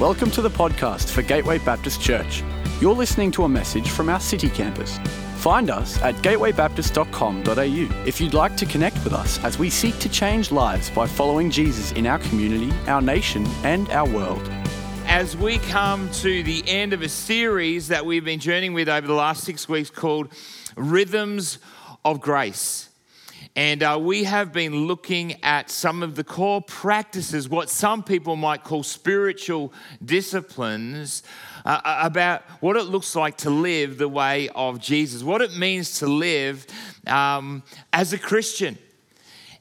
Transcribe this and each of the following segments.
Welcome to the podcast for Gateway Baptist Church. You're listening to a message from our city campus. Find us at gatewaybaptist.com.au if you'd like to connect with us as we seek to change lives by following Jesus in our community, our nation, and our world. As we come to the end of a series that we've been journeying with over the last six weeks called Rhythms of Grace. And uh, we have been looking at some of the core practices, what some people might call spiritual disciplines, uh, uh, about what it looks like to live the way of Jesus, what it means to live um, as a Christian.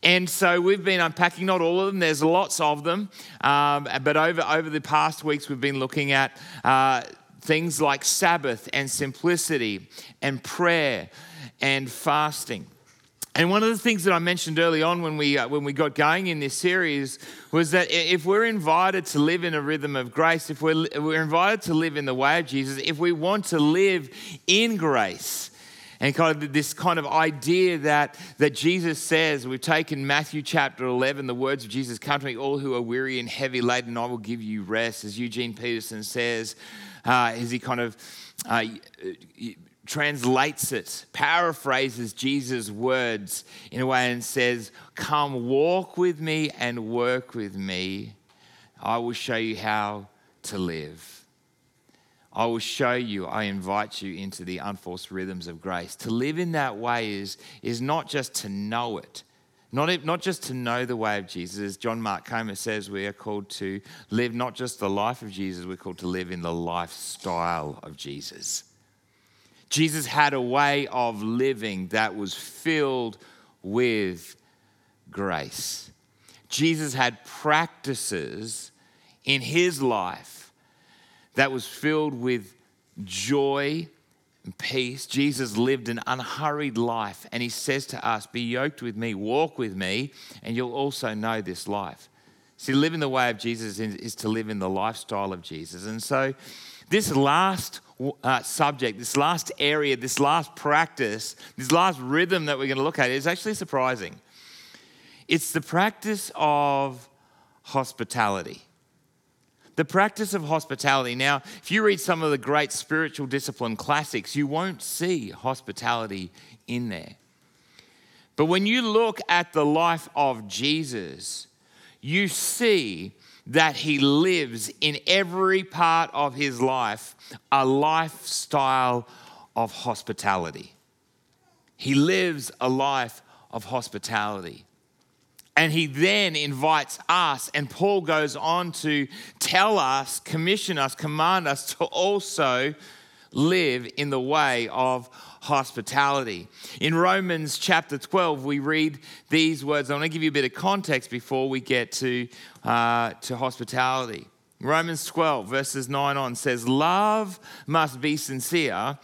And so we've been unpacking not all of them, there's lots of them. Um, but over, over the past weeks, we've been looking at uh, things like Sabbath and simplicity and prayer and fasting. And one of the things that I mentioned early on when we, uh, when we got going in this series was that if we're invited to live in a rhythm of grace, if we're, we're invited to live in the way of Jesus, if we want to live in grace, and kind of this kind of idea that, that Jesus says, we've taken Matthew chapter 11, the words of Jesus, come to me, all who are weary and heavy laden, I will give you rest. As Eugene Peterson says, uh, as he kind of uh, translates it, paraphrases Jesus' words in a way and says, Come walk with me and work with me. I will show you how to live. I will show you, I invite you into the unforced rhythms of grace. To live in that way is, is not just to know it, not, not just to know the way of Jesus. As John Mark Comer says, we are called to live not just the life of Jesus, we're called to live in the lifestyle of Jesus. Jesus had a way of living that was filled with grace. Jesus had practices in his life that was filled with joy and peace. Jesus lived an unhurried life, and he says to us, Be yoked with me, walk with me, and you'll also know this life. See, living the way of Jesus is to live in the lifestyle of Jesus. And so, this last uh, subject, this last area, this last practice, this last rhythm that we're going to look at is actually surprising. It's the practice of hospitality. The practice of hospitality. Now, if you read some of the great spiritual discipline classics, you won't see hospitality in there. But when you look at the life of Jesus, you see that he lives in every part of his life a lifestyle of hospitality. He lives a life of hospitality. And he then invites us, and Paul goes on to tell us, commission us, command us to also live in the way of hospitality. In Romans chapter 12, we read these words. I want to give you a bit of context before we get to, uh, to hospitality. Romans 12, verses 9 on says, Love must be sincere.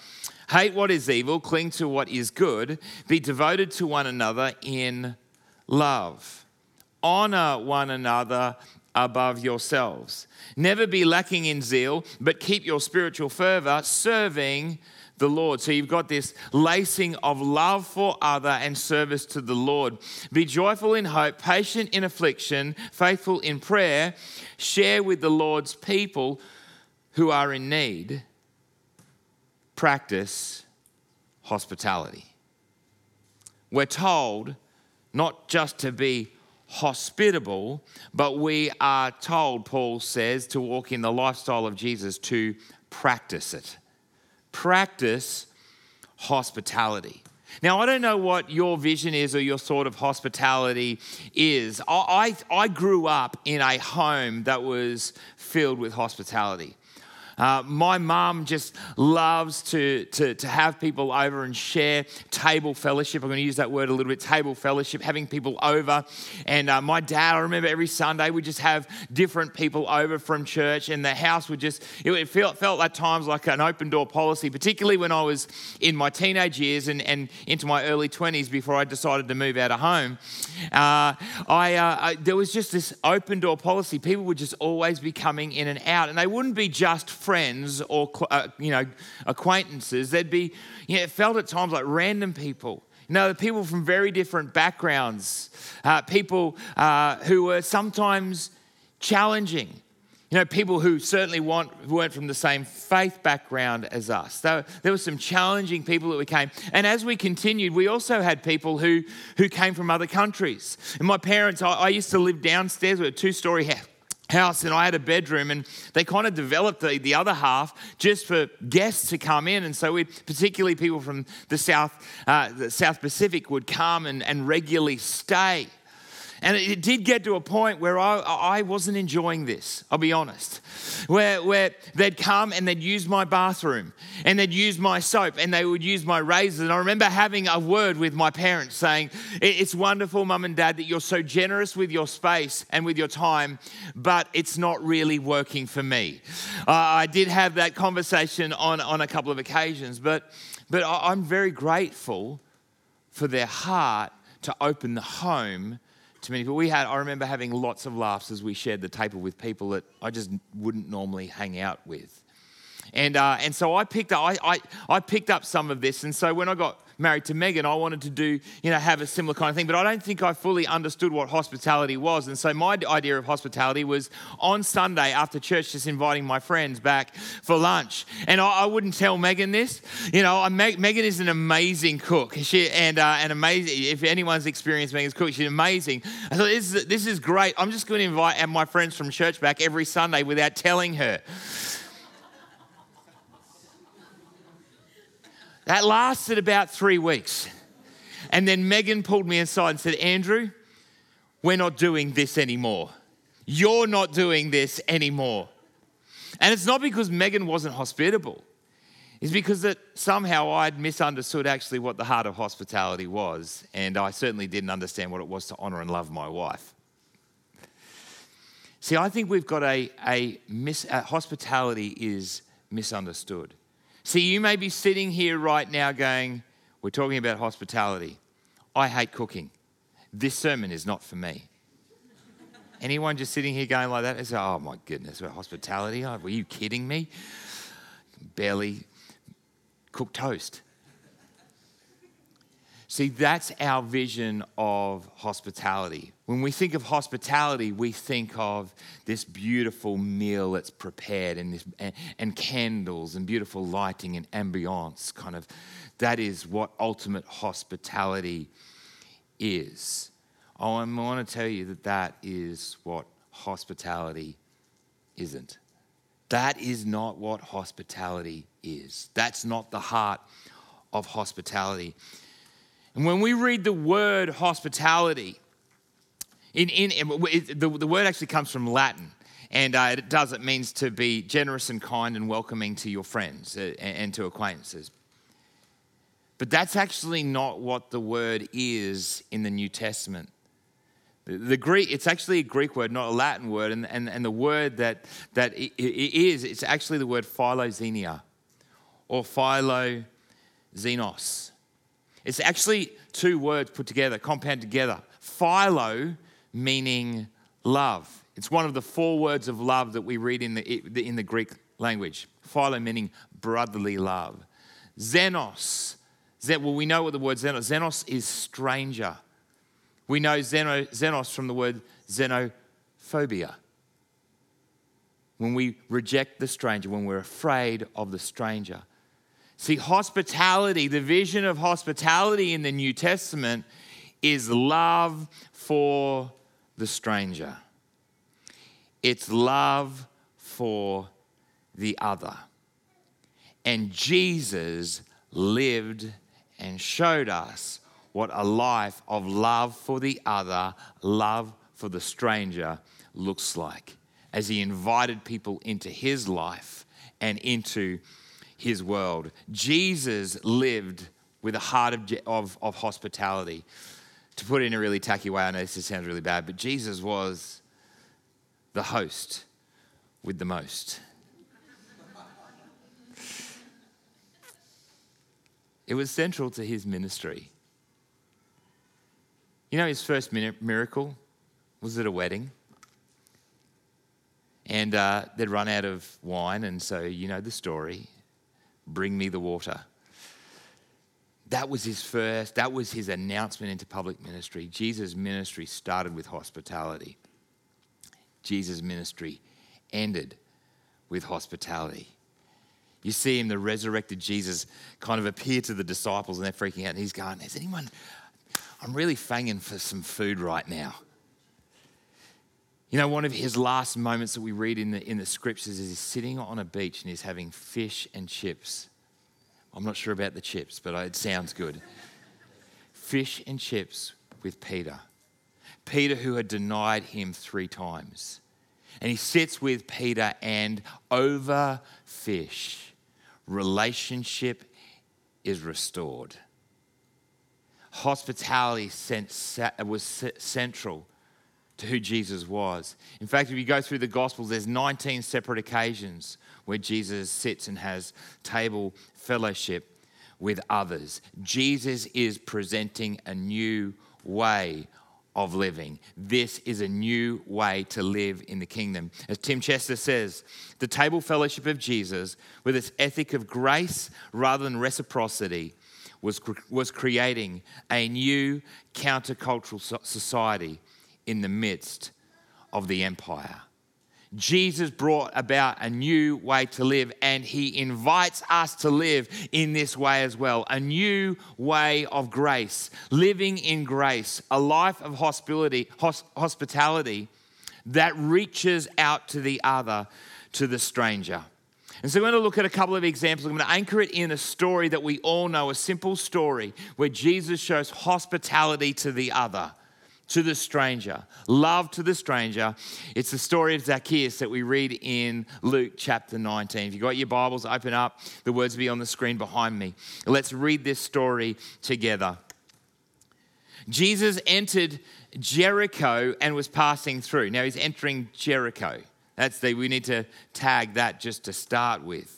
Hate what is evil, cling to what is good, be devoted to one another in love. Honor one another above yourselves. Never be lacking in zeal, but keep your spiritual fervor serving the Lord. So you've got this lacing of love for other and service to the Lord. Be joyful in hope, patient in affliction, faithful in prayer. Share with the Lord's people who are in need. Practice hospitality. We're told not just to be hospitable, but we are told, Paul says, to walk in the lifestyle of Jesus, to practice it practice hospitality. Now, I don't know what your vision is or your sort of hospitality is. I, I, I grew up in a home that was filled with hospitality. Uh, my mum just loves to, to, to have people over and share table fellowship. I'm going to use that word a little bit table fellowship, having people over. And uh, my dad, I remember every Sunday we just have different people over from church, and the house would just, it felt, felt at times like an open door policy, particularly when I was in my teenage years and, and into my early 20s before I decided to move out of home. Uh, I, uh, I, there was just this open door policy. People would just always be coming in and out, and they wouldn't be just friends or uh, you know acquaintances. There'd be you know, it felt at times like random people. You know, people from very different backgrounds, uh, people uh, who were sometimes challenging. You know, people who certainly want, weren't from the same faith background as us. So there were some challenging people that we came. And as we continued, we also had people who, who came from other countries. And my parents, I, I used to live downstairs with a two story house house and I had a bedroom and they kind of developed the, the other half just for guests to come in. And so we particularly people from the South uh, the South Pacific would come and, and regularly stay and it did get to a point where I, I wasn't enjoying this, I'll be honest. Where, where they'd come and they'd use my bathroom and they'd use my soap and they would use my razors. And I remember having a word with my parents saying, It's wonderful, mum and dad, that you're so generous with your space and with your time, but it's not really working for me. Uh, I did have that conversation on, on a couple of occasions, but, but I'm very grateful for their heart to open the home to many people. We had, I remember having lots of laughs as we shared the table with people that I just wouldn't normally hang out with. And, uh, and so I picked up, I, I, I picked up some of this. And so when I got married to Megan, I wanted to do, you know, have a similar kind of thing, but I don't think I fully understood what hospitality was. And so my idea of hospitality was on Sunday after church, just inviting my friends back for lunch. And I, I wouldn't tell Megan this. You know, I, Megan is an amazing cook. She, and, uh, and amazing, if anyone's experienced Megan's cook, she's amazing. I thought, this is, this is great. I'm just going to invite my friends from church back every Sunday without telling her. That lasted about three weeks. And then Megan pulled me aside and said, Andrew, we're not doing this anymore. You're not doing this anymore. And it's not because Megan wasn't hospitable. It's because that somehow I'd misunderstood actually what the heart of hospitality was, and I certainly didn't understand what it was to honor and love my wife. See, I think we've got a, a, mis, a hospitality is misunderstood. See, you may be sitting here right now going, We're talking about hospitality. I hate cooking. This sermon is not for me. Anyone just sitting here going like that? It's, oh my goodness, hospitality? Were you kidding me? Barely cook toast. See, that's our vision of hospitality. When we think of hospitality, we think of this beautiful meal that's prepared and, this, and, and candles and beautiful lighting and ambiance. Kind of, that is what ultimate hospitality is. Oh, I want to tell you that that is what hospitality isn't. That is not what hospitality is. That's not the heart of hospitality. And when we read the word hospitality, in, in, the, the word actually comes from Latin. And uh, it does, it means to be generous and kind and welcoming to your friends uh, and to acquaintances. But that's actually not what the word is in the New Testament. The, Greek, it's actually a Greek word, not a Latin word. And, and, and the word that, that it is, it's actually the word philoxenia or philoxenos. It's actually two words put together, compound together. Philo meaning love. It's one of the four words of love that we read in the, in the Greek language. Philo meaning brotherly love. Xenos. Well, we know what the word xenos. Xenos is stranger. We know xenos from the word xenophobia. When we reject the stranger, when we're afraid of the stranger. See, hospitality, the vision of hospitality in the New Testament is love for the stranger, it's love for the other. And Jesus lived and showed us what a life of love for the other, love for the stranger looks like as he invited people into his life and into his world. Jesus lived with a heart of, of, of hospitality. To put it in a really tacky way, I know this sounds really bad, but Jesus was the host with the most. It was central to his ministry. You know, his first miracle was at a wedding. And uh, they'd run out of wine, and so you know the story. Bring me the water. That was his first, that was his announcement into public ministry. Jesus' ministry started with hospitality. Jesus' ministry ended with hospitality. You see him, the resurrected Jesus, kind of appear to the disciples and they're freaking out. And he's going, Is anyone, I'm really fanging for some food right now. You know, one of his last moments that we read in the, in the scriptures is he's sitting on a beach and he's having fish and chips. I'm not sure about the chips, but it sounds good. fish and chips with Peter. Peter, who had denied him three times. And he sits with Peter, and over fish, relationship is restored. Hospitality was central to who Jesus was. In fact, if you go through the Gospels, there's 19 separate occasions where Jesus sits and has table fellowship with others. Jesus is presenting a new way of living. This is a new way to live in the kingdom. As Tim Chester says, the table fellowship of Jesus, with its ethic of grace rather than reciprocity, was, was creating a new countercultural society in the midst of the empire. Jesus brought about a new way to live, and he invites us to live in this way as well a new way of grace, living in grace, a life of hospitality, hospitality that reaches out to the other, to the stranger. And so, we're going to look at a couple of examples. I'm going to anchor it in a story that we all know, a simple story where Jesus shows hospitality to the other to the stranger, love to the stranger. It's the story of Zacchaeus that we read in Luke chapter 19. If you've got your Bibles, open up. The words will be on the screen behind me. Let's read this story together. Jesus entered Jericho and was passing through. Now he's entering Jericho. That's the, we need to tag that just to start with.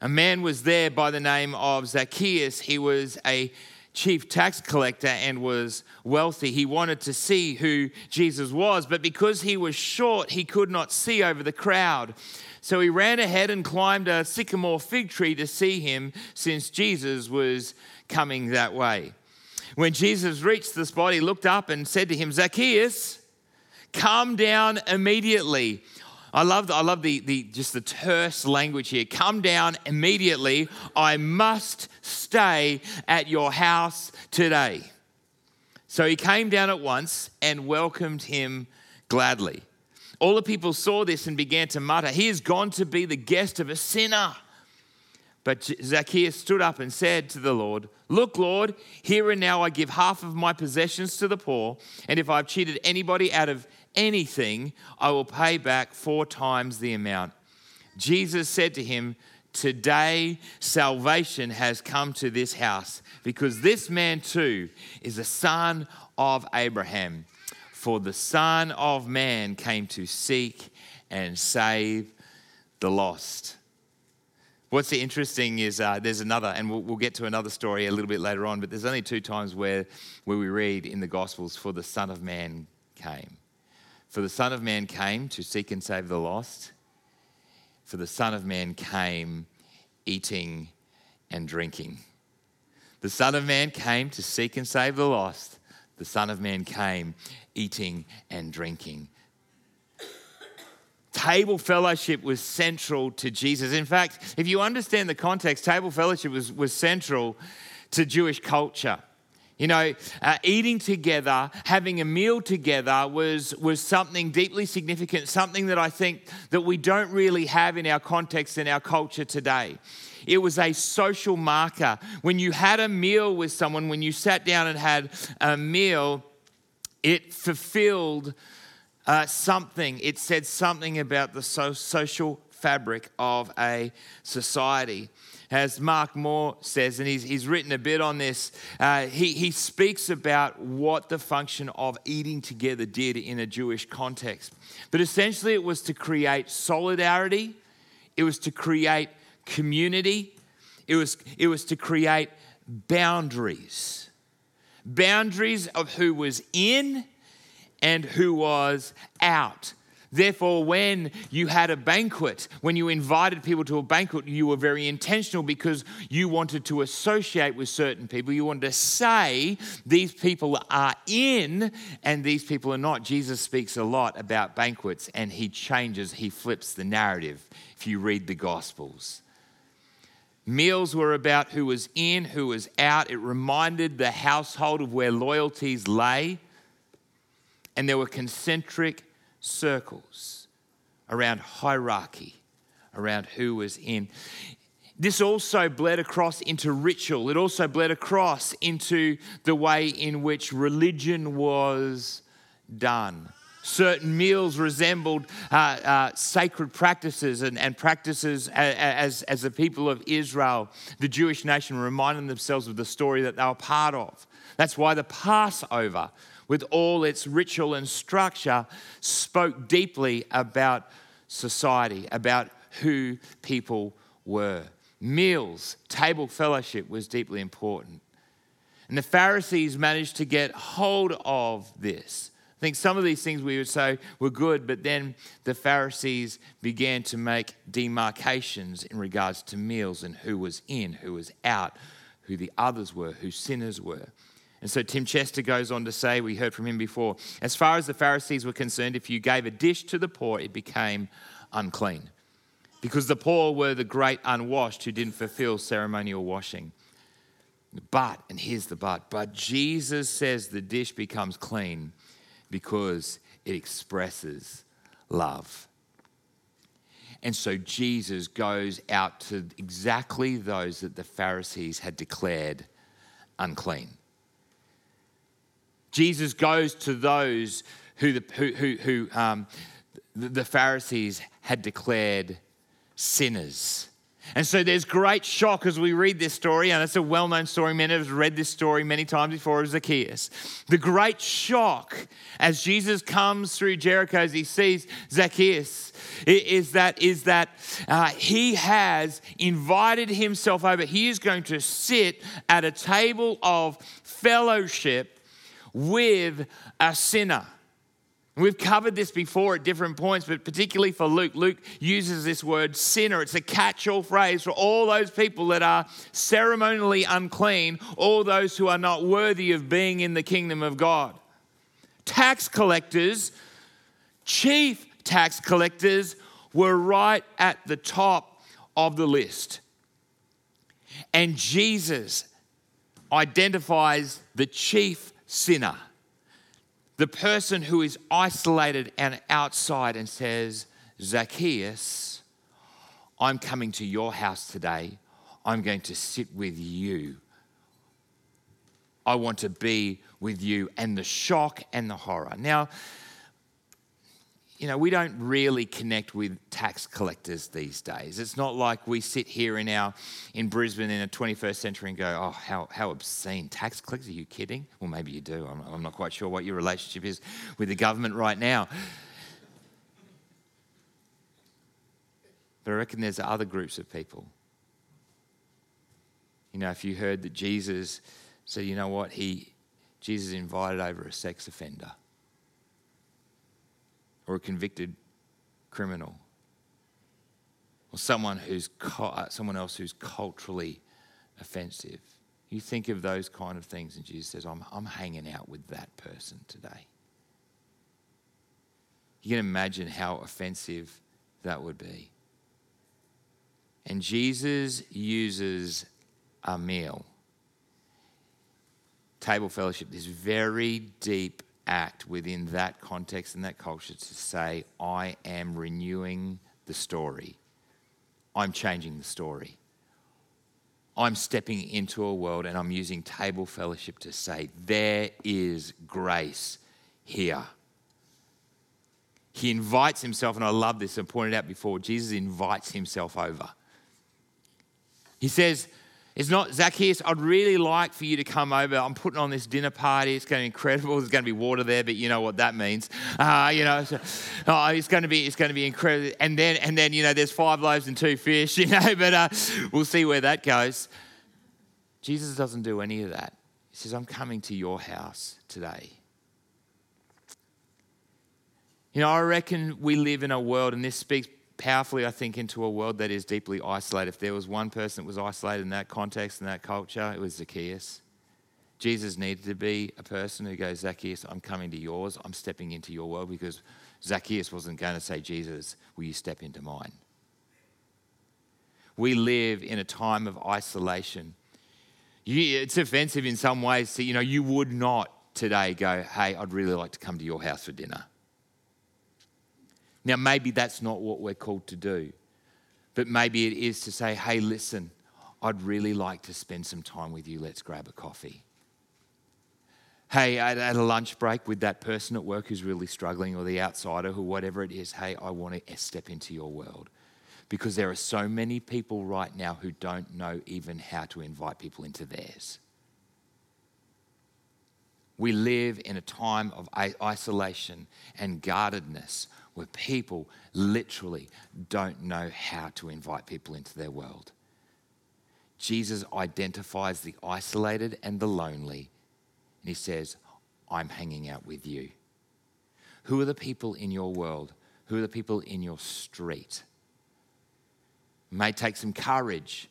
A man was there by the name of Zacchaeus. He was a chief tax collector and was wealthy. He wanted to see who Jesus was, but because he was short, he could not see over the crowd. So he ran ahead and climbed a sycamore fig tree to see him, since Jesus was coming that way. When Jesus reached the spot, he looked up and said to him, Zacchaeus, come down immediately. I love, I love the, the, just the terse language here. Come down immediately. I must stay at your house today. So he came down at once and welcomed him gladly. All the people saw this and began to mutter, He is gone to be the guest of a sinner. But Zacchaeus stood up and said to the Lord, Look, Lord, here and now I give half of my possessions to the poor, and if I've cheated anybody out of anything, I will pay back four times the amount. Jesus said to him, Today salvation has come to this house because this man too is a son of Abraham. For the Son of Man came to seek and save the lost. What's interesting is uh, there's another, and we'll, we'll, get to another story a little bit later on, but there's only two times where, where we read in the Gospels, for the Son of Man came. For the Son of Man came to seek and save the lost. For the Son of Man came eating and drinking. The Son of Man came to seek and save the lost. The Son of Man came eating and drinking. Table fellowship was central to Jesus. In fact, if you understand the context, table fellowship was, was central to Jewish culture. You know, uh, eating together, having a meal together was, was something deeply significant, something that I think that we don't really have in our context in our culture today. It was a social marker. When you had a meal with someone, when you sat down and had a meal, it fulfilled uh, something. It said something about the so- social fabric of a society as Mark Moore says, and he's, he's written a bit on this, uh, he, he speaks about what the function of eating together did in a Jewish context. But essentially, it was to create solidarity, it was to create community, it was, it was to create boundaries. Boundaries of who was in and who was out. Therefore, when you had a banquet, when you invited people to a banquet, you were very intentional because you wanted to associate with certain people. You wanted to say, these people are in and these people are not. Jesus speaks a lot about banquets and he changes, he flips the narrative if you read the Gospels. Meals were about who was in, who was out. It reminded the household of where loyalties lay. And there were concentric circles around hierarchy, around who was in. This also bled across into ritual. It also bled across into the way in which religion was done. Certain meals resembled uh, uh, sacred practices and, and practices as, as the people of Israel, the Jewish nation, reminding themselves of the story that they were part of. That's why the Passover with all its ritual and structure, spoke deeply about society, about who people were. Meals, table fellowship was deeply important. And the Pharisees managed to get hold of this. I think some of these things we would say were good, but then the Pharisees began to make demarcations in regards to meals and who was in, who was out, who the others were, who sinners were. And so Tim Chester goes on to say, we heard from him before, as far as the Pharisees were concerned, if you gave a dish to the poor, it became unclean. Because the poor were the great unwashed who didn't fulfill ceremonial washing. But, and here's the but, but Jesus says the dish becomes clean because it expresses love. And so Jesus goes out to exactly those that the Pharisees had declared unclean. Jesus goes to those who the, who, who, who um, the Pharisees had declared sinners. And so there's great shock as we read this story, and it's a well known story. Many of us read this story many times before of Zacchaeus. The great shock as Jesus comes through Jericho, as he sees Zacchaeus, is that, is that uh, he has invited himself over. He is going to sit at a table of fellowship with a sinner. We've covered this before at different points, but particularly for Luke, Luke uses this word sinner. It's a catch all phrase for all those people that are ceremonially unclean, all those who are not worthy of being in the kingdom of God. Tax collectors, chief tax collectors, were right at the top of the list. And Jesus identifies the chief sinner, the person who is isolated and outside and says, Zacchaeus, I'm coming to your house today. I'm going to sit with you. I want to be with you. And the shock and the horror. Now, you know, we don't really connect with tax collectors these days. It's not like we sit here in our in Brisbane in the 21st century and go, "Oh, how how obscene tax collectors! Are you kidding?" Well, maybe you do. I'm, I'm not quite sure what your relationship is with the government right now. But I reckon there's other groups of people. You know, if you heard that Jesus said, "You know what?" He Jesus invited over a sex offender or a convicted criminal or someone who's uh, someone else who's culturally offensive. You think of those kind of things, and Jesus says, I'm, I'm hanging out with that person today. You can imagine how offensive that would be. And Jesus uses a meal, table fellowship, this very deep act within that context and that culture to say, I am renewing the story. I'm changing the story. I'm stepping into a world and I'm using table fellowship to say, there is grace here. He invites himself, and I love this, I pointed out before, Jesus invites himself over. He says, it's not, Zacchaeus, I'd really like for you to come over. I'm putting on this dinner party. It's going to be incredible. There's going to be water there, but you know what that means. Uh, you know, so, oh, it's going to be, it's going to be incredible. And then, and then, you know, there's five loaves and two fish, you know, but uh, we'll see where that goes. Jesus doesn't do any of that. He says, I'm coming to your house today. You know, I reckon we live in a world, and this speaks powerfully, I think, into a world that is deeply isolated. If there was one person that was isolated in that context, in that culture, it was Zacchaeus. Jesus needed to be a person who goes, Zacchaeus, I'm coming to yours. I'm stepping into your world because Zacchaeus wasn't going to say, Jesus, will you step into mine? We live in a time of isolation. It's offensive in some ways. To, you know, you would not today go, hey, I'd really like to come to your house for dinner. Now, maybe that's not what we're called to do, but maybe it is to say, hey, listen, I'd really like to spend some time with you. Let's grab a coffee. Hey, at, a lunch break with that person at work who's really struggling or the outsider who, whatever it is, hey, I want to step into your world. Because there are so many people right now who don't know even how to invite people into theirs. We live in a time of isolation and guardedness where people literally don't know how to invite people into their world. Jesus identifies the isolated and the lonely and he says, I'm hanging out with you. Who are the people in your world? Who are the people in your street? It may take some courage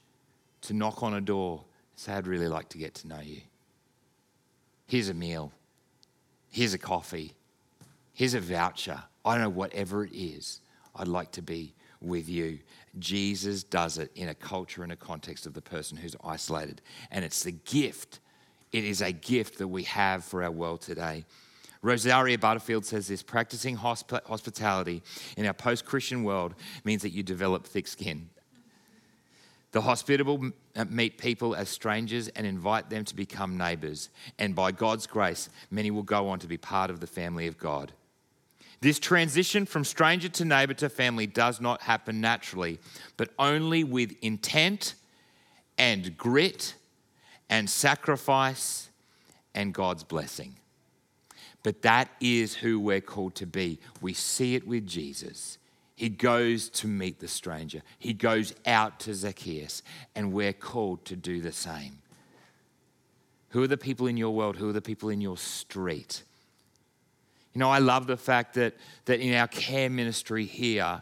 to knock on a door and say, I'd really like to get to know you. Here's a meal. Here's a coffee. Here's a voucher. I don't know, whatever it is, I'd like to be with you. Jesus does it in a culture and a context of the person who's isolated. And it's the gift it is a gift that we have for our world today. Rosaria Butterfield says this practicing hosp- hospitality in our post Christian world means that you develop thick skin. The hospitable uh, meet people as strangers and invite them to become neighbors. And by God's grace, many will go on to be part of the family of God. This transition from stranger to neighbor to family does not happen naturally, but only with intent and grit and sacrifice and God's blessing. But that is who we're called to be. We see it with Jesus. He goes to meet the stranger, he goes out to Zacchaeus, and we're called to do the same. Who are the people in your world? Who are the people in your street? You know, I love the fact that, that in our care ministry here,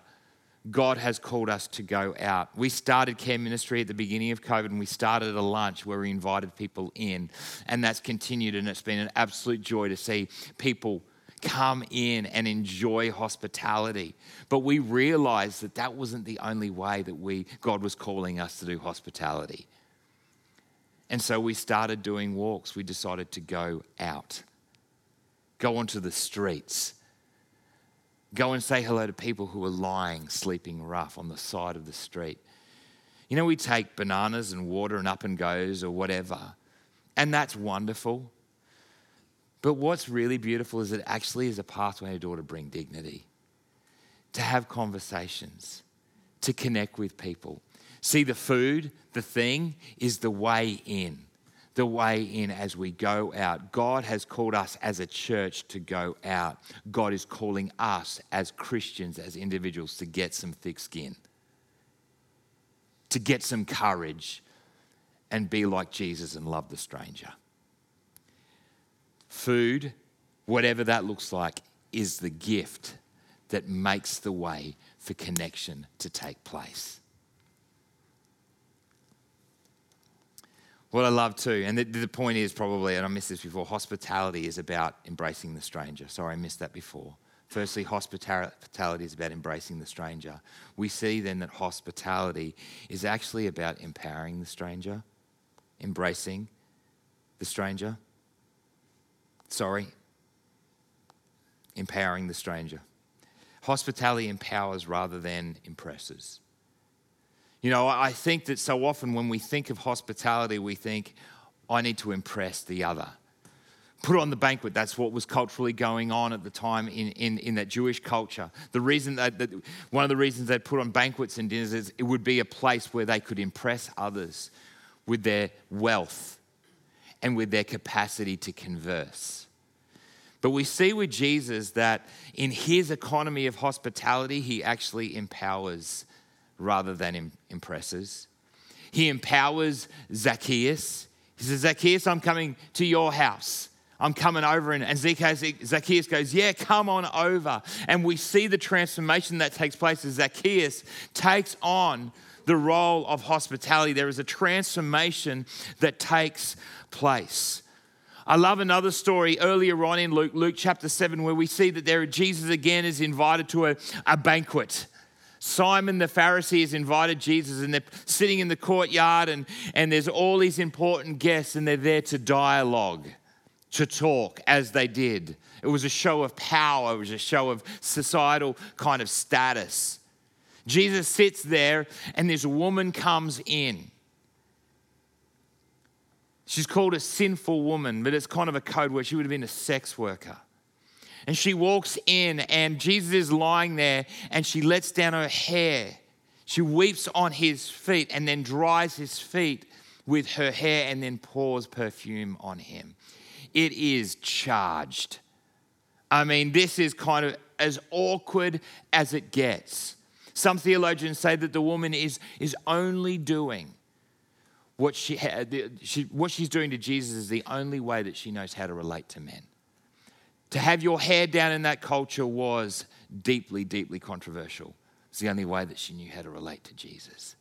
God has called us to go out. We started care ministry at the beginning of COVID and we started a lunch where we invited people in. And that's continued and it's been an absolute joy to see people come in and enjoy hospitality. But we realized that that wasn't the only way that we God was calling us to do hospitality. And so we started doing walks. We decided to go out. Go onto the streets Go and say hello to people who are lying, sleeping rough on the side of the street. You know, we take bananas and water and up and goes or whatever, and that's wonderful. But what's really beautiful is it actually is a pathway and door to bring dignity, to have conversations, to connect with people. See, the food, the thing, is the way in the way in as we go out. God has called us as a church to go out. God is calling us as Christians, as individuals, to get some thick skin, to get some courage, and be like Jesus and love the stranger. Food, whatever that looks like, is the gift that makes the way for connection to take place. What I love too, and the, the, point is probably, and I missed this before, hospitality is about embracing the stranger. Sorry, I missed that before. Firstly, hospitality is about embracing the stranger. We see then that hospitality is actually about empowering the stranger, embracing the stranger. Sorry, empowering the stranger. Hospitality empowers rather than impresses. You know, I think that so often when we think of hospitality, we think, I need to impress the other. Put on the banquet, that's what was culturally going on at the time in, in, in that Jewish culture. The reason that, that one of the reasons they put on banquets and dinners is it would be a place where they could impress others with their wealth and with their capacity to converse. But we see with Jesus that in his economy of hospitality, he actually empowers rather than impresses. He empowers Zacchaeus. He says, Zacchaeus, I'm coming to your house. I'm coming over. And, Zacchaeus goes, Yeah, come on over. And we see the transformation that takes place as Zacchaeus takes on the role of hospitality. There is a transformation that takes place. I love another story earlier on in Luke, Luke chapter 7, where we see that there Jesus again is invited to a, a banquet. Simon the Pharisee has invited Jesus, and they're sitting in the courtyard, and, and there's all these important guests, and they're there to dialogue, to talk as they did. It was a show of power, it was a show of societal kind of status. Jesus sits there, and this woman comes in. She's called a sinful woman, but it's kind of a code word. She would have been a sex worker. And she walks in, and Jesus is lying there, and she lets down her hair. She weeps on his feet and then dries his feet with her hair and then pours perfume on him. It is charged. I mean, this is kind of as awkward as it gets. Some theologians say that the woman is, is only doing what, she, what she's doing to Jesus is the only way that she knows how to relate to men. To have your hair down in that culture was deeply, deeply controversial. It's the only way that she knew how to relate to Jesus.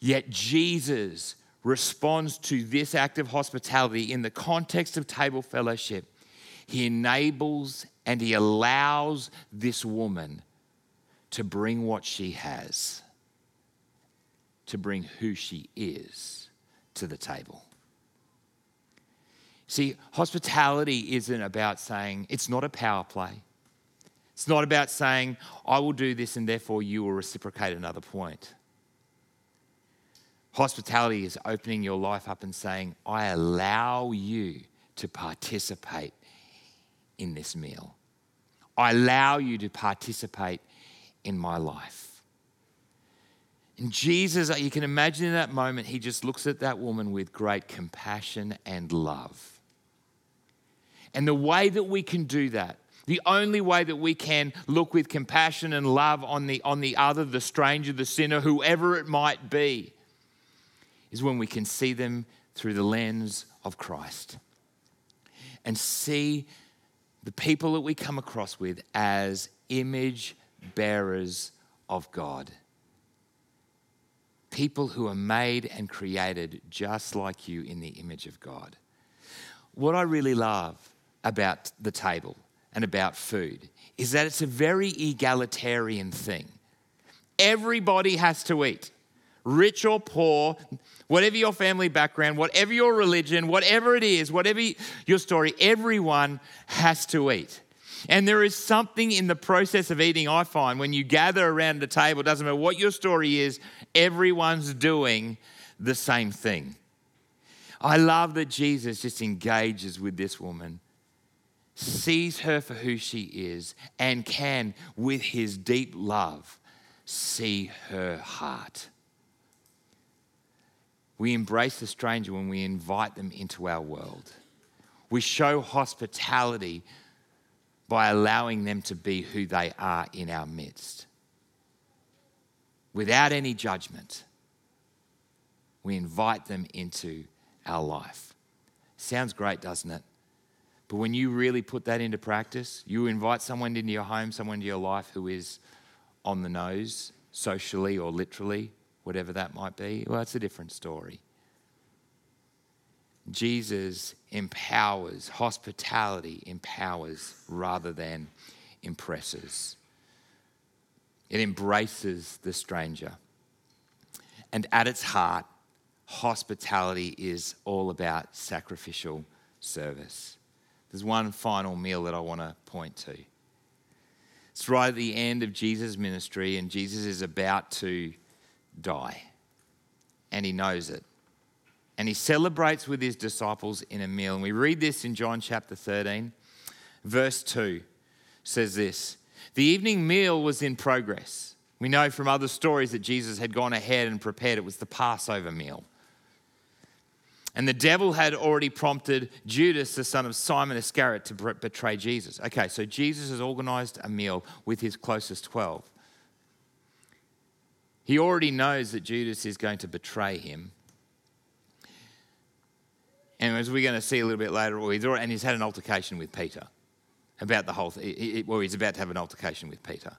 Yet Jesus responds to this act of hospitality in the context of table fellowship. He enables and he allows this woman to bring what she has, to bring who she is to the table. See, hospitality isn't about saying, it's not a power play. It's not about saying, I will do this and therefore you will reciprocate another point. Hospitality is opening your life up and saying, I allow you to participate in this meal. I allow you to participate in my life. And Jesus, you can imagine in that moment, he just looks at that woman with great compassion and love. And the way that we can do that, the only way that we can look with compassion and love on the, on the other, the stranger, the sinner, whoever it might be, is when we can see them through the lens of Christ and see the people that we come across with as image bearers of God. People who are made and created just like you in the image of God. What I really love about the table and about food is that it's a very egalitarian thing. Everybody has to eat, rich or poor, whatever your family background, whatever your religion, whatever it is, whatever your story, everyone has to eat. And there is something in the process of eating, I find, when you gather around the table, doesn't matter what your story is, everyone's doing the same thing. I love that Jesus just engages with this woman sees her for who she is, and can, with his deep love, see her heart. We embrace the stranger when we invite them into our world. We show hospitality by allowing them to be who they are in our midst. Without any judgment, we invite them into our life. Sounds great, doesn't it? But when you really put that into practice, you invite someone into your home, someone into your life who is on the nose, socially or literally, whatever that might be, well, it's a different story. Jesus empowers, hospitality empowers rather than impresses. It embraces the stranger. And at its heart, hospitality is all about sacrificial service. There's one final meal that I want to point to. It's right at the end of Jesus' ministry, and Jesus is about to die. And he knows it. And he celebrates with his disciples in a meal. And we read this in John chapter 13, verse 2 says this The evening meal was in progress. We know from other stories that Jesus had gone ahead and prepared. It was the Passover meal. And the devil had already prompted Judas, the son of Simon Iscariot, to betray Jesus. Okay, so Jesus has organized a meal with his closest 12. He already knows that Judas is going to betray him. And as we're going to see a little bit later, and he's had an altercation with Peter about the whole thing. Well, he's about to have an altercation with Peter.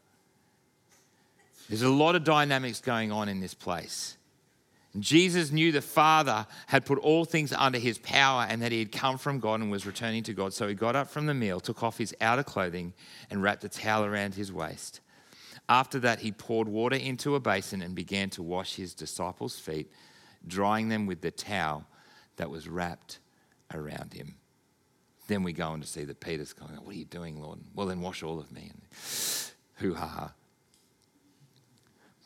There's a lot of dynamics going on in this place. Jesus knew the Father had put all things under his power and that he had come from God and was returning to God. So he got up from the meal, took off his outer clothing, and wrapped a towel around his waist. After that, he poured water into a basin and began to wash his disciples' feet, drying them with the towel that was wrapped around him. Then we go on to see that Peter's going, What are you doing, Lord? Well, then wash all of me. And hoo ha.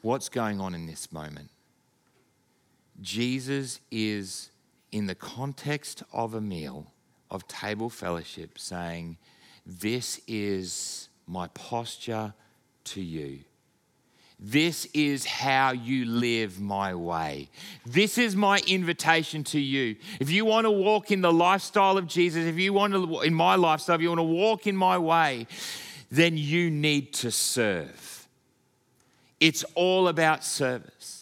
What's going on in this moment? Jesus is, in the context of a meal, of table fellowship, saying, This is my posture to you. This is how you live my way. This is my invitation to you. If you want to walk in the lifestyle of Jesus, if you want to, in my lifestyle, if you want to walk in my way, then you need to serve. It's all about service.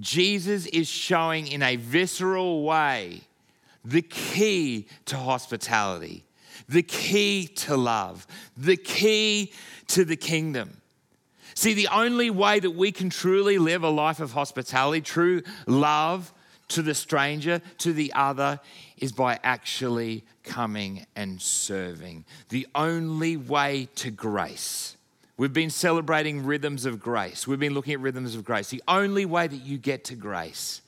Jesus is showing in a visceral way the key to hospitality, the key to love, the key to the kingdom. See, the only way that we can truly live a life of hospitality, true love to the stranger, to the other, is by actually coming and serving. The only way to grace. We've been celebrating rhythms of grace. We've been looking at rhythms of grace. The only way that you get to grace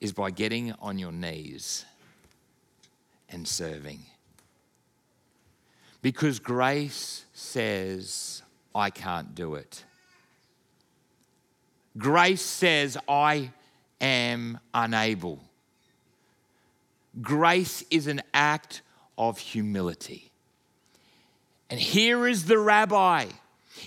is by getting on your knees and serving. Because grace says, I can't do it. Grace says, I am unable. Grace is an act of humility. And here is the rabbi.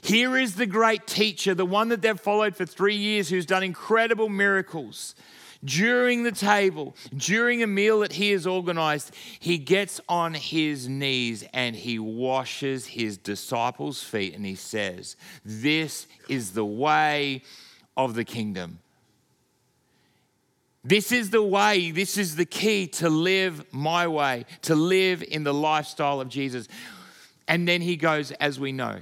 Here is the great teacher, the one that they've followed for three years, who's done incredible miracles during the table, during a meal that he has organized, he gets on his knees and he washes his disciples' feet and he says, This is the way of the kingdom. This is the way, this is the key to live my way, to live in the lifestyle of Jesus. And then he goes, as we know,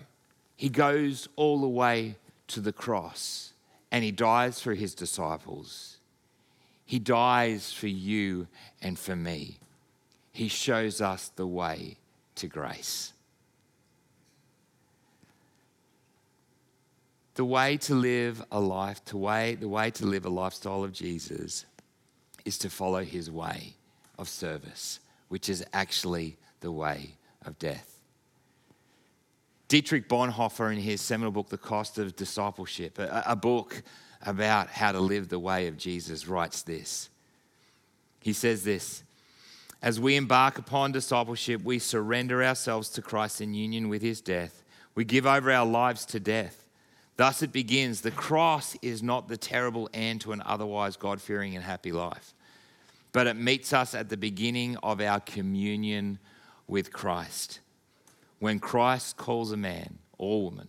he goes all the way to the cross and he dies for his disciples. He dies for you and for me. He shows us the way to grace. The way to live a life, to way, the way to live a lifestyle of Jesus is to follow his way of service, which is actually the way of death. Dietrich Bonhoeffer, in his seminal book, The Cost of Discipleship, a, a book about how to live the way of Jesus, writes this. He says this As we embark upon discipleship, we surrender ourselves to Christ in union with his death. We give over our lives to death. Thus it begins. The cross is not the terrible end to an otherwise God fearing and happy life, but it meets us at the beginning of our communion with Christ. When Christ calls a man or woman,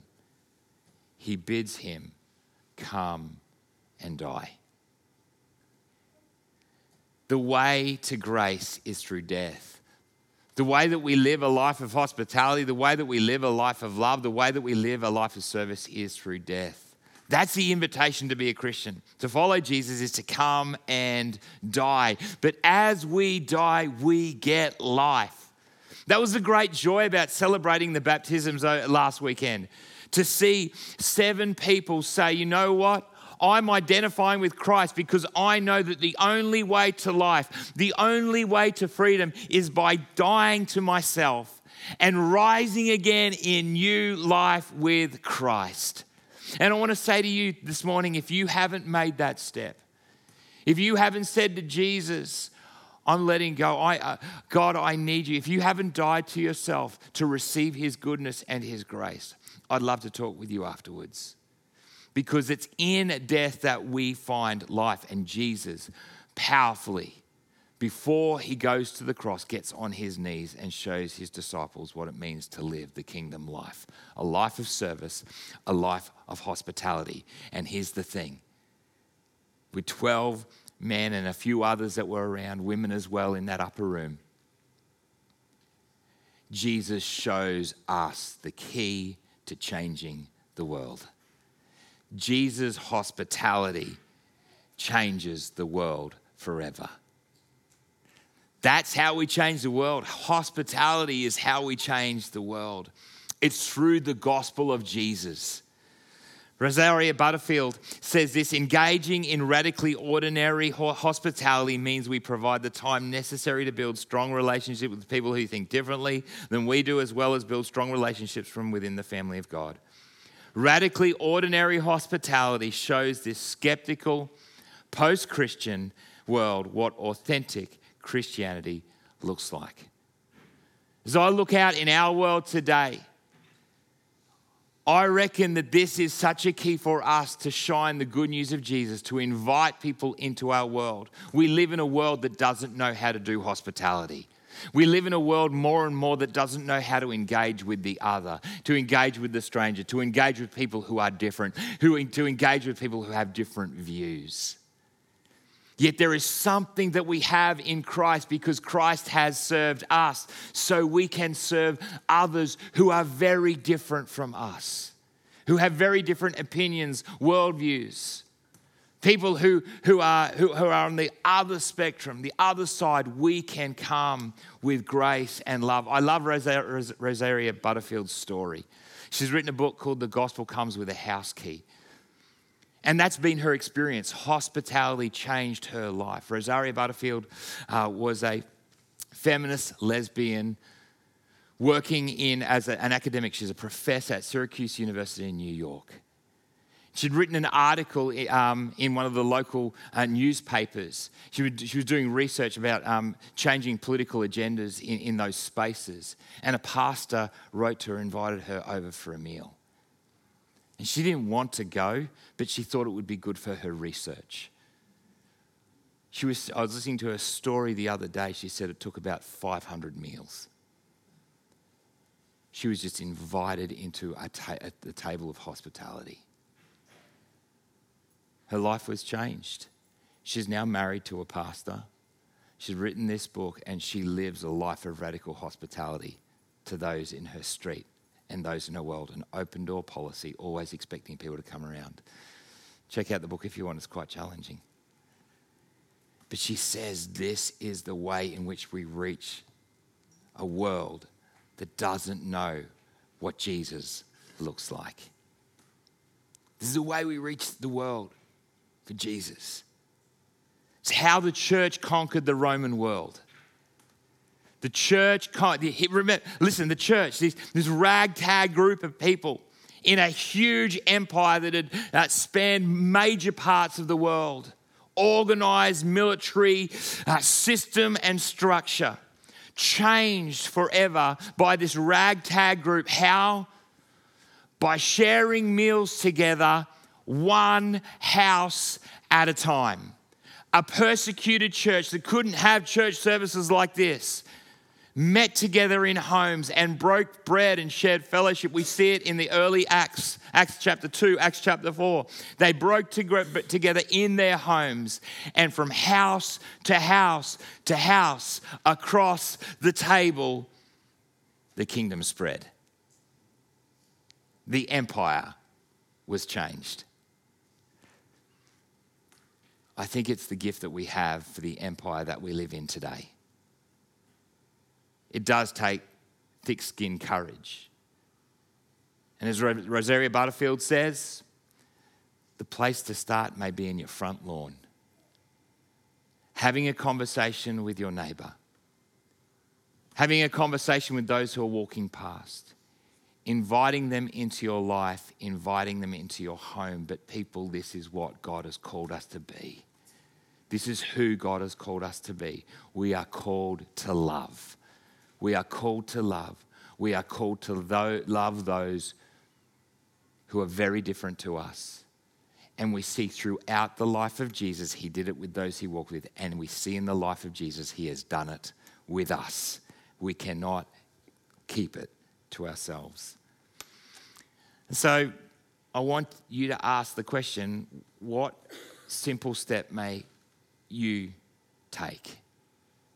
he bids him come and die. The way to grace is through death. The way that we live a life of hospitality, the way that we live a life of love, the way that we live a life of service is through death. That's the invitation to be a Christian. To follow Jesus is to come and die. But as we die, we get life. That was the great joy about celebrating the baptisms uh, last weekend. To see seven people say, you know what? I'm identifying with Christ because I know that the only way to life, the only way to freedom is by dying to myself and rising again in new life with Christ. And I want to say to you this morning if you haven't made that step, if you haven't said to Jesus, I'm letting go. I, uh, God, I need you. If you haven't died to yourself to receive His goodness and His grace, I'd love to talk with you afterwards because it's in death that we find life. And Jesus powerfully, before he goes to the cross, gets on his knees and shows his disciples what it means to live the kingdom life a life of service, a life of hospitality. And here's the thing with 12 men and a few others that were around, women as well, in that upper room. Jesus shows us the key to changing the world. Jesus' hospitality changes the world forever. That's how we change the world. Hospitality is how we change the world. It's through the gospel of Jesus. Rosaria Butterfield says this engaging in radically ordinary hospitality means we provide the time necessary to build strong relationships with people who think differently than we do, as well as build strong relationships from within the family of God. Radically ordinary hospitality shows this skeptical, post Christian world what authentic Christianity looks like. As I look out in our world today, I reckon that this is such a key for us to shine the good news of Jesus, to invite people into our world. We live in a world that doesn't know how to do hospitality. We live in a world more and more that doesn't know how to engage with the other, to engage with the stranger, to engage with people who are different, who, to engage with people who have different views. Yet there is something that we have in Christ because Christ has served us, so we can serve others who are very different from us, who have very different opinions, worldviews. People who, who, are, who, who are on the other spectrum, the other side, we can come with grace and love. I love Rosaria Butterfield's story. She's written a book called The Gospel Comes with a House Key. And that's been her experience. Hospitality changed her life. Rosaria Butterfield uh, was a feminist lesbian working in as a, an academic. She's a professor at Syracuse University in New York. She'd written an article um, in one of the local uh, newspapers. She, would, she, was doing research about um, changing political agendas in, in those spaces. And a pastor wrote to her, invited her over for a meal. And she didn't want to go, but she thought it would be good for her research. She was, I was listening to her story the other day. She said it took about 500 meals. She was just invited into a ta- the table of hospitality. Her life was changed. She's now married to a pastor. She's written this book and she lives a life of radical hospitality to those in her street and those in her world, an open door policy, always expecting people to come around. Check out the book if you want, it's quite challenging. But she says this is the way in which we reach a world that doesn't know what Jesus looks like. This is the way we reach the world for Jesus. It's how the church conquered the Roman world. The church, remember, listen, the church, this, this ragtag group of people in a huge empire that had uh, spanned major parts of the world, organized military uh, system and structure, changed forever by this ragtag group. How? By sharing meals together, one house at a time. A persecuted church that couldn't have church services like this met together in homes and broke bread and shared fellowship. We see it in the early Acts, Acts chapter 2, Acts chapter 4. They broke together in their homes and from house to house to house across the table, the kingdom spread. The empire was changed. I think it's the gift that we have for the empire that we live in today it does take thick skinned courage. And as Rosaria Butterfield says, the place to start may be in your front lawn. Having a conversation with your neighbour, having a conversation with those who are walking past, inviting them into your life, inviting them into your home. But, people, this is what God has called us to be. This is who God has called us to be. We are called to love. We are called to love. We are called to love those who are very different to us. And we see throughout the life of Jesus, he did it with those he walked with. And we see in the life of Jesus, he has done it with us. We cannot keep it to ourselves. So I want you to ask the question what simple step may you take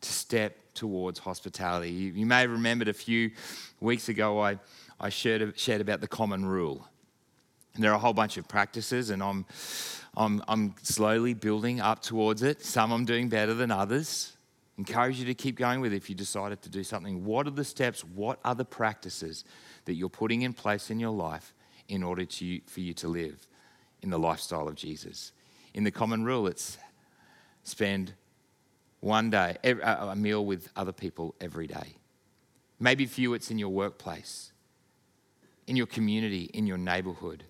to step towards hospitality? You, you may have remembered a few weeks ago I, I shared, shared about the common rule. And there are a whole bunch of practices, and I'm, I'm, I'm slowly building up towards it. Some I'm doing better than others. Encourage you to keep going with it if you decided to do something. What are the steps? What are the practices that you're putting in place in your life in order to, for you to live in the lifestyle of Jesus? In the common rule, it's spend one day, a meal with other people every day. Maybe for you, it's in your workplace, in your community, in your neighborhood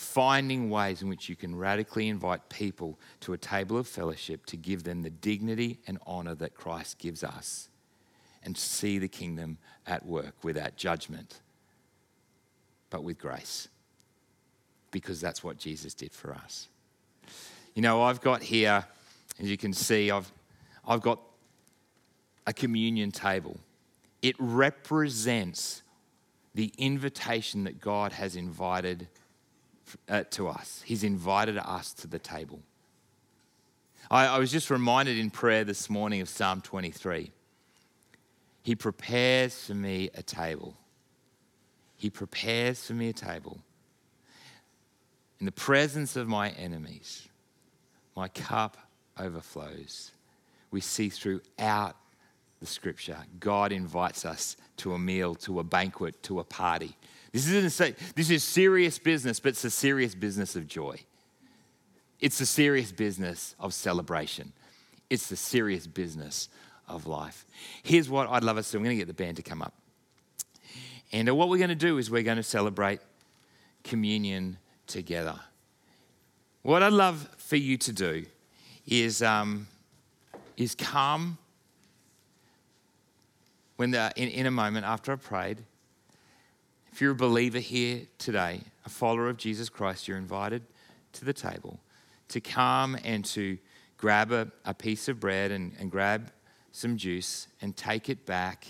finding ways in which you can radically invite people to a table of fellowship to give them the dignity and honor that Christ gives us and see the kingdom at work without judgment, but with grace. Because that's what Jesus did for us. You know, I've got here, as you can see, I've, I've got a communion table. It represents the invitation that God has invited uh, to us. He's invited us to the table. I, I was just reminded in prayer this morning of Psalm 23. He prepares for me a table. He prepares for me a table. In the presence of my enemies, my cup overflows. We see throughout the scripture, God invites us to a meal, to a banquet, to a party. This, isn't, this is serious business, but it's a serious business of joy. It's a serious business of celebration. It's the serious business of life. Here's what I'd love us to do. I'm going to get the band to come up. And what we're going to do is we're going to celebrate communion together. What I'd love for you to do is, um, is come when the, in, in a moment after I've prayed if you're a believer here today, a follower of Jesus Christ, you're invited to the table to come and to grab a, a piece of bread and, and grab some juice and take it back.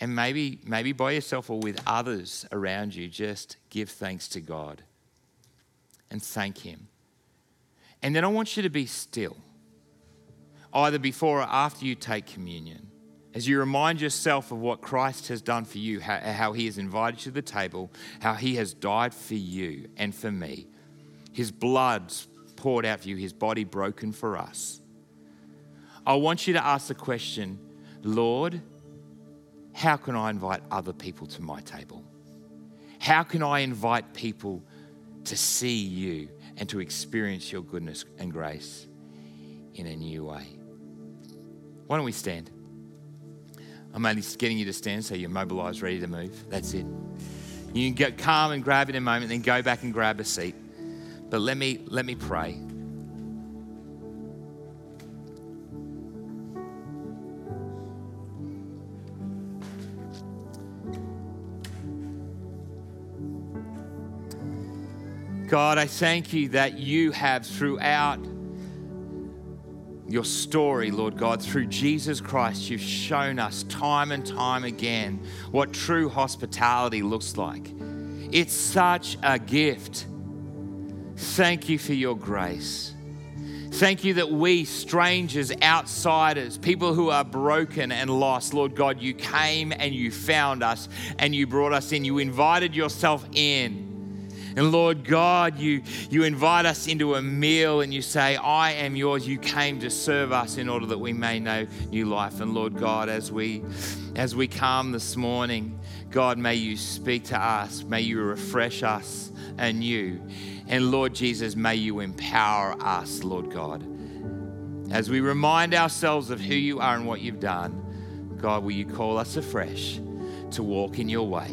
And maybe, maybe by yourself or with others around you, just give thanks to God and thank Him. And then I want you to be still, either before or after you take communion as you remind yourself of what Christ has done for you, how, how, he has invited you to the table, how he has died for you and for me, his blood poured out for you, his body broken for us. I want you to ask the question Lord, how can I invite other people to my table? How can I invite people to see you and to experience your goodness and grace in a new way? Why don't we stand? I'm only getting you to stand so you're mobilized, ready to move. That's it. You can get calm and grab it in a moment, then go back and grab a seat. But let me let me pray. God, I thank you that you have throughout your story, Lord God, through Jesus Christ, you've shown us time and time again what true hospitality looks like. It's such a gift. Thank you for your grace. Thank you that we, strangers, outsiders, people who are broken and lost, Lord God, you came and you found us and you brought us in. You invited yourself in. And Lord God, you, you invite us into a meal and you say, I am yours. You came to serve us in order that we may know new life. And Lord God, as we as we come this morning, God, may you speak to us. May you refresh us anew. And Lord Jesus, may you empower us, Lord God. As we remind ourselves of who you are and what you've done, God, will you call us afresh to walk in your way,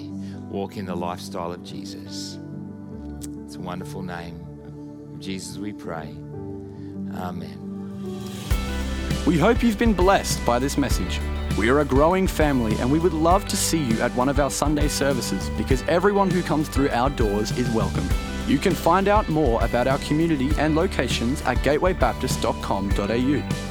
walk in the lifestyle of Jesus? It's a wonderful name. Jesus, we pray. Amen. We hope you've been blessed by this message. We are a growing family and we would love to see you at one of our Sunday services because everyone who comes through our doors is welcome. You can find out more about our community and locations at gatewaybaptist.com.au.